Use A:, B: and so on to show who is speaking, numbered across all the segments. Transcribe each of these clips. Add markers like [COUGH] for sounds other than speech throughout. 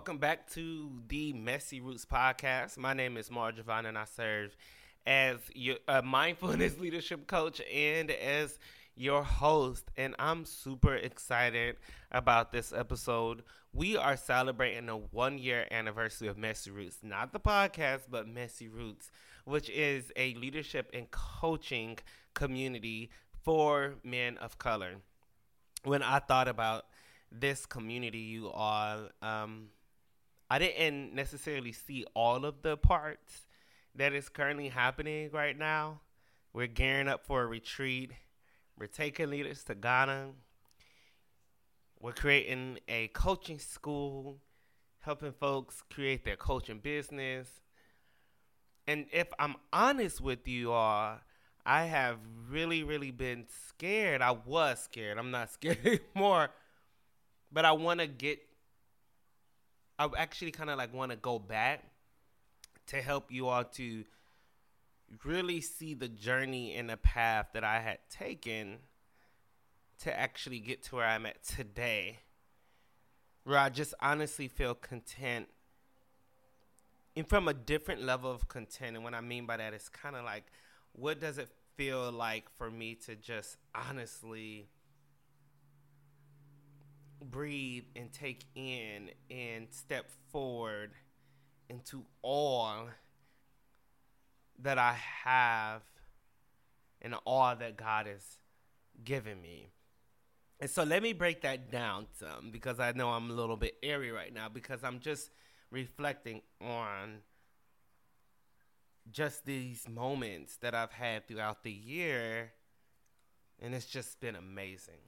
A: welcome back to the Messy Roots podcast. My name is Marjavon, and I serve as your a mindfulness [LAUGHS] leadership coach and as your host. And I'm super excited about this episode. We are celebrating the one year anniversary of Messy Roots, not the podcast, but Messy Roots, which is a leadership and coaching community for men of color. When I thought about this community, you all, um, I didn't necessarily see all of the parts that is currently happening right now. We're gearing up for a retreat. We're taking leaders to Ghana. We're creating a coaching school, helping folks create their coaching business. And if I'm honest with you all, I have really, really been scared. I was scared. I'm not [LAUGHS] scared anymore. But I want to get, I actually kind of like want to go back to help you all to really see the journey and the path that I had taken to actually get to where I'm at today. Where I just honestly feel content and from a different level of content. And what I mean by that is kind of like, what does it feel like for me to just honestly breathe and take in and step forward into all that I have and all that God has given me. And so let me break that down some because I know I'm a little bit airy right now because I'm just reflecting on just these moments that I've had throughout the year and it's just been amazing.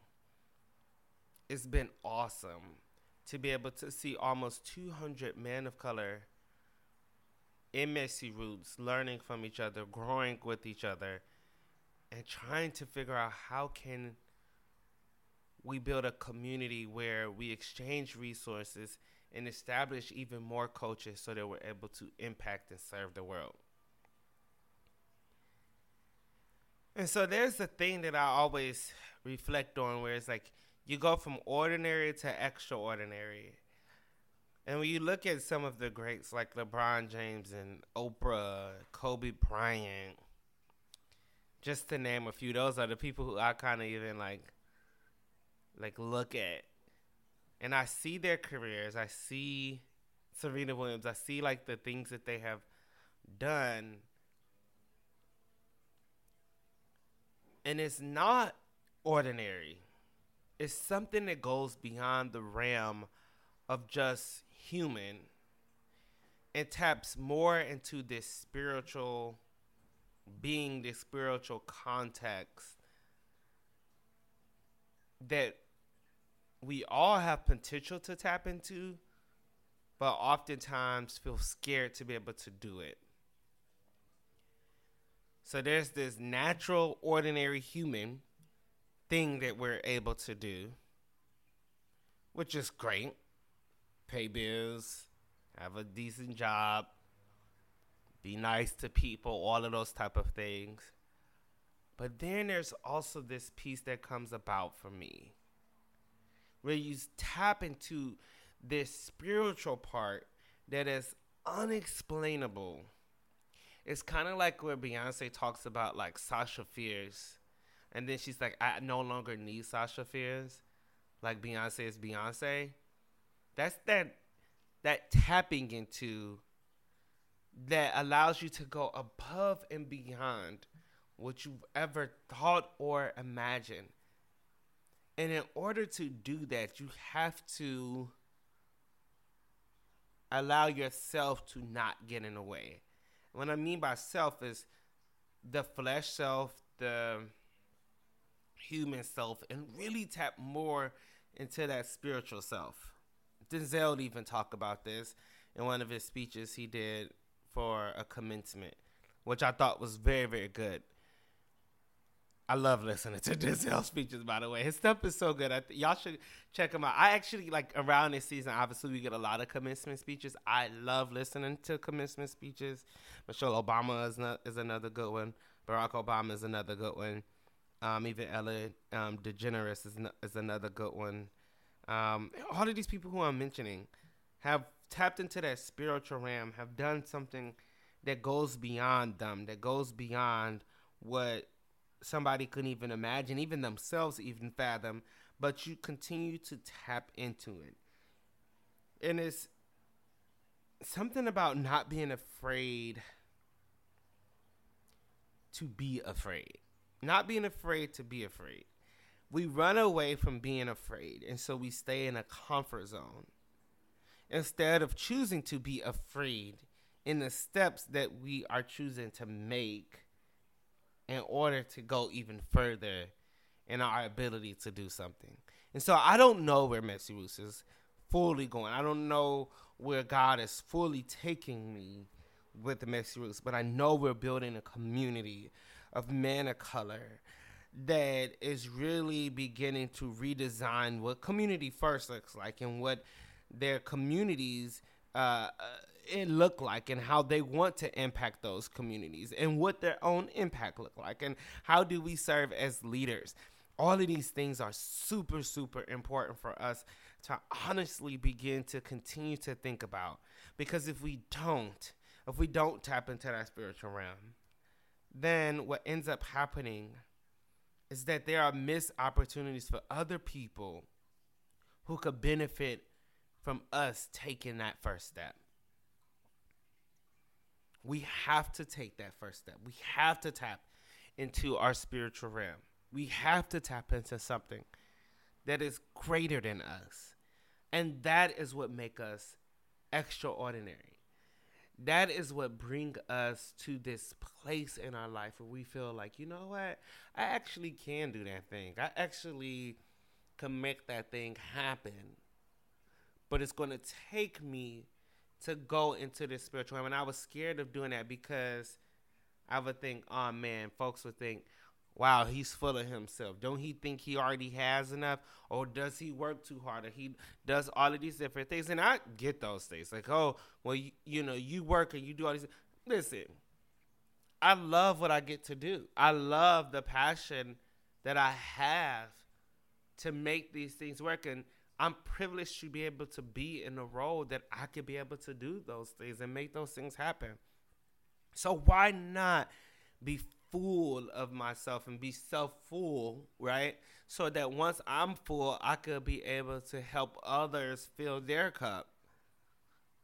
A: It's been awesome to be able to see almost 200 men of color in Messy Roots, learning from each other, growing with each other, and trying to figure out how can we build a community where we exchange resources and establish even more coaches so that we're able to impact and serve the world. And so there's the thing that I always reflect on where it's like you go from ordinary to extraordinary. And when you look at some of the greats like LeBron James and Oprah, Kobe Bryant, just to name a few, those are the people who I kind of even like like look at. And I see their careers. I see Serena Williams. I see like the things that they have done. And it's not ordinary. It's something that goes beyond the realm of just human and taps more into this spiritual being, this spiritual context that we all have potential to tap into, but oftentimes feel scared to be able to do it. So there's this natural, ordinary human thing that we're able to do, which is great pay bills, have a decent job, be nice to people, all of those type of things. But then there's also this piece that comes about for me where you tap into this spiritual part that is unexplainable. It's kind of like where Beyonce talks about like Sasha Fierce, and then she's like, I no longer need Sasha Fierce. Like Beyonce is Beyonce. That's that that tapping into that allows you to go above and beyond what you've ever thought or imagined. And in order to do that, you have to allow yourself to not get in the way. What I mean by self is the flesh self, the human self, and really tap more into that spiritual self. Denzel even talk about this in one of his speeches he did for a commencement, which I thought was very, very good. I love listening to [LAUGHS] Denzel speeches. By the way, his stuff is so good. Th- y'all should check him out. I actually like around this season. Obviously, we get a lot of commencement speeches. I love listening to commencement speeches. Michelle Obama is not, is another good one. Barack Obama is another good one. Um, even Ella um, DeGeneres is, is another good one. Um, all of these people who I'm mentioning have tapped into that spiritual realm, have done something that goes beyond them, that goes beyond what somebody couldn't even imagine, even themselves even fathom, but you continue to tap into it. And it's something about not being afraid to be afraid. Not being afraid to be afraid. We run away from being afraid, and so we stay in a comfort zone. Instead of choosing to be afraid in the steps that we are choosing to make in order to go even further in our ability to do something. And so I don't know where Messy Roots is fully going. I don't know where God is fully taking me with the Messy Roots, but I know we're building a community of men of color that is really beginning to redesign what community first looks like and what their communities uh, it look like and how they want to impact those communities and what their own impact look like and how do we serve as leaders. All of these things are super super important for us to honestly begin to continue to think about because if we don't if we don't tap into that spiritual realm then what ends up happening is that there are missed opportunities for other people who could benefit from us taking that first step we have to take that first step. We have to tap into our spiritual realm. We have to tap into something that is greater than us. And that is what make us extraordinary. That is what bring us to this place in our life where we feel like, you know what? I actually can do that thing. I actually can make that thing happen. But it's going to take me to go into this spiritual realm. And I was scared of doing that because I would think, oh man, folks would think, wow, he's full of himself. Don't he think he already has enough? Or does he work too hard? Or he does all of these different things? And I get those things. Like, oh, well, you, you know, you work and you do all these. Listen, I love what I get to do. I love the passion that I have to make these things work. And I'm privileged to be able to be in a role that I could be able to do those things and make those things happen. So why not be full of myself and be self full, right? So that once I'm full, I could be able to help others fill their cup.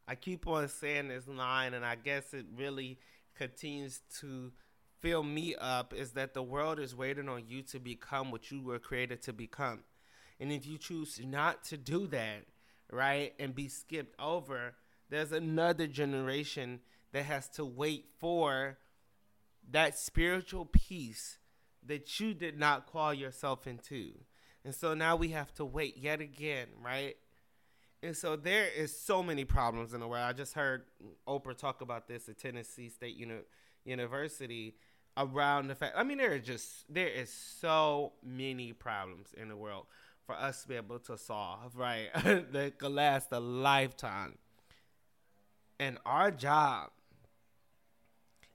A: I keep on saying this line, and I guess it really continues to fill me up is that the world is waiting on you to become what you were created to become. And if you choose not to do that, right, and be skipped over, there's another generation that has to wait for that spiritual peace that you did not call yourself into. And so now we have to wait yet again, right? And so there is so many problems in the world. I just heard Oprah talk about this at Tennessee State Uni- University around the fact. I mean, there are just there is so many problems in the world for us to be able to solve, right? [LAUGHS] that could last a lifetime. And our job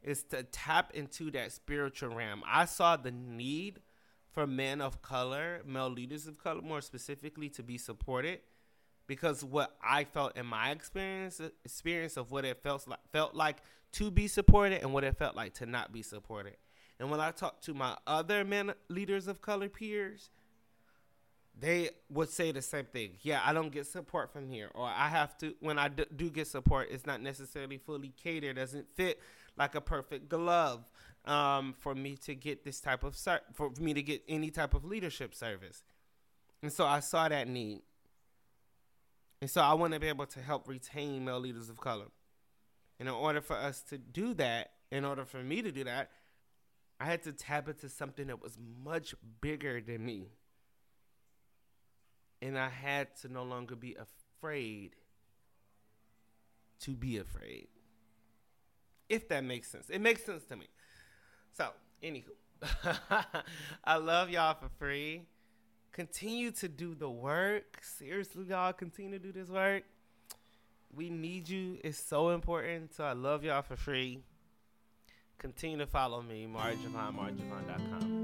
A: is to tap into that spiritual realm. I saw the need for men of color, male leaders of color, more specifically, to be supported because what I felt in my experience experience of what it felt like felt like to be supported and what it felt like to not be supported. And when I talked to my other men leaders of color peers, they would say the same thing. Yeah, I don't get support from here, or I have to. When I do get support, it's not necessarily fully catered. Doesn't fit like a perfect glove um, for me to get this type of ser- for me to get any type of leadership service. And so I saw that need, and so I want to be able to help retain male leaders of color. And in order for us to do that, in order for me to do that, I had to tap into something that was much bigger than me and I had to no longer be afraid to be afraid. If that makes sense. It makes sense to me. So, anywho, [LAUGHS] I love y'all for free. Continue to do the work. Seriously, y'all, continue to do this work. We need you. It's so important. So I love y'all for free. Continue to follow me, Marjavon, marjavon.com.